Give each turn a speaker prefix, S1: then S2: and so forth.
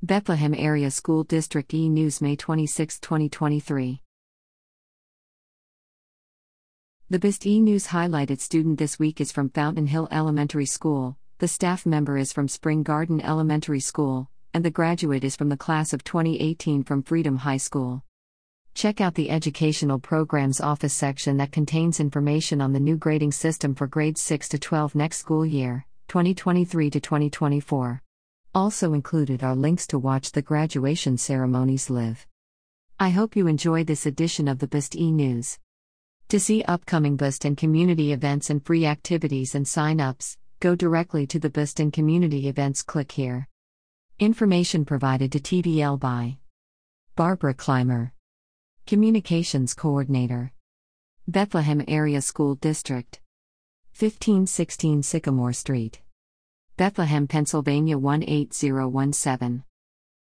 S1: Bethlehem Area School District E News, May 26, 2023. The BASD E News highlighted student this week is from Fountain Hill Elementary School, the staff member is from Spring Garden Elementary School, and the graduate is from the class of 2018 from Freedom High School. Check out the Educational Programs Office section that contains information on the new grading system for grades 6 to 12 next school year, 2023 to 2024. Also included are links to watch the graduation ceremonies live. I hope you enjoy this edition of the BASD e News. To see upcoming BASD and community events and free activities and sign ups, go directly to the BASD and community events. Click here. Information provided to TDL by Barbara Clymer, Communications Coordinator, Bethlehem Area School District, 1516 Sycamore Street. Bethlehem, Pennsylvania 18017.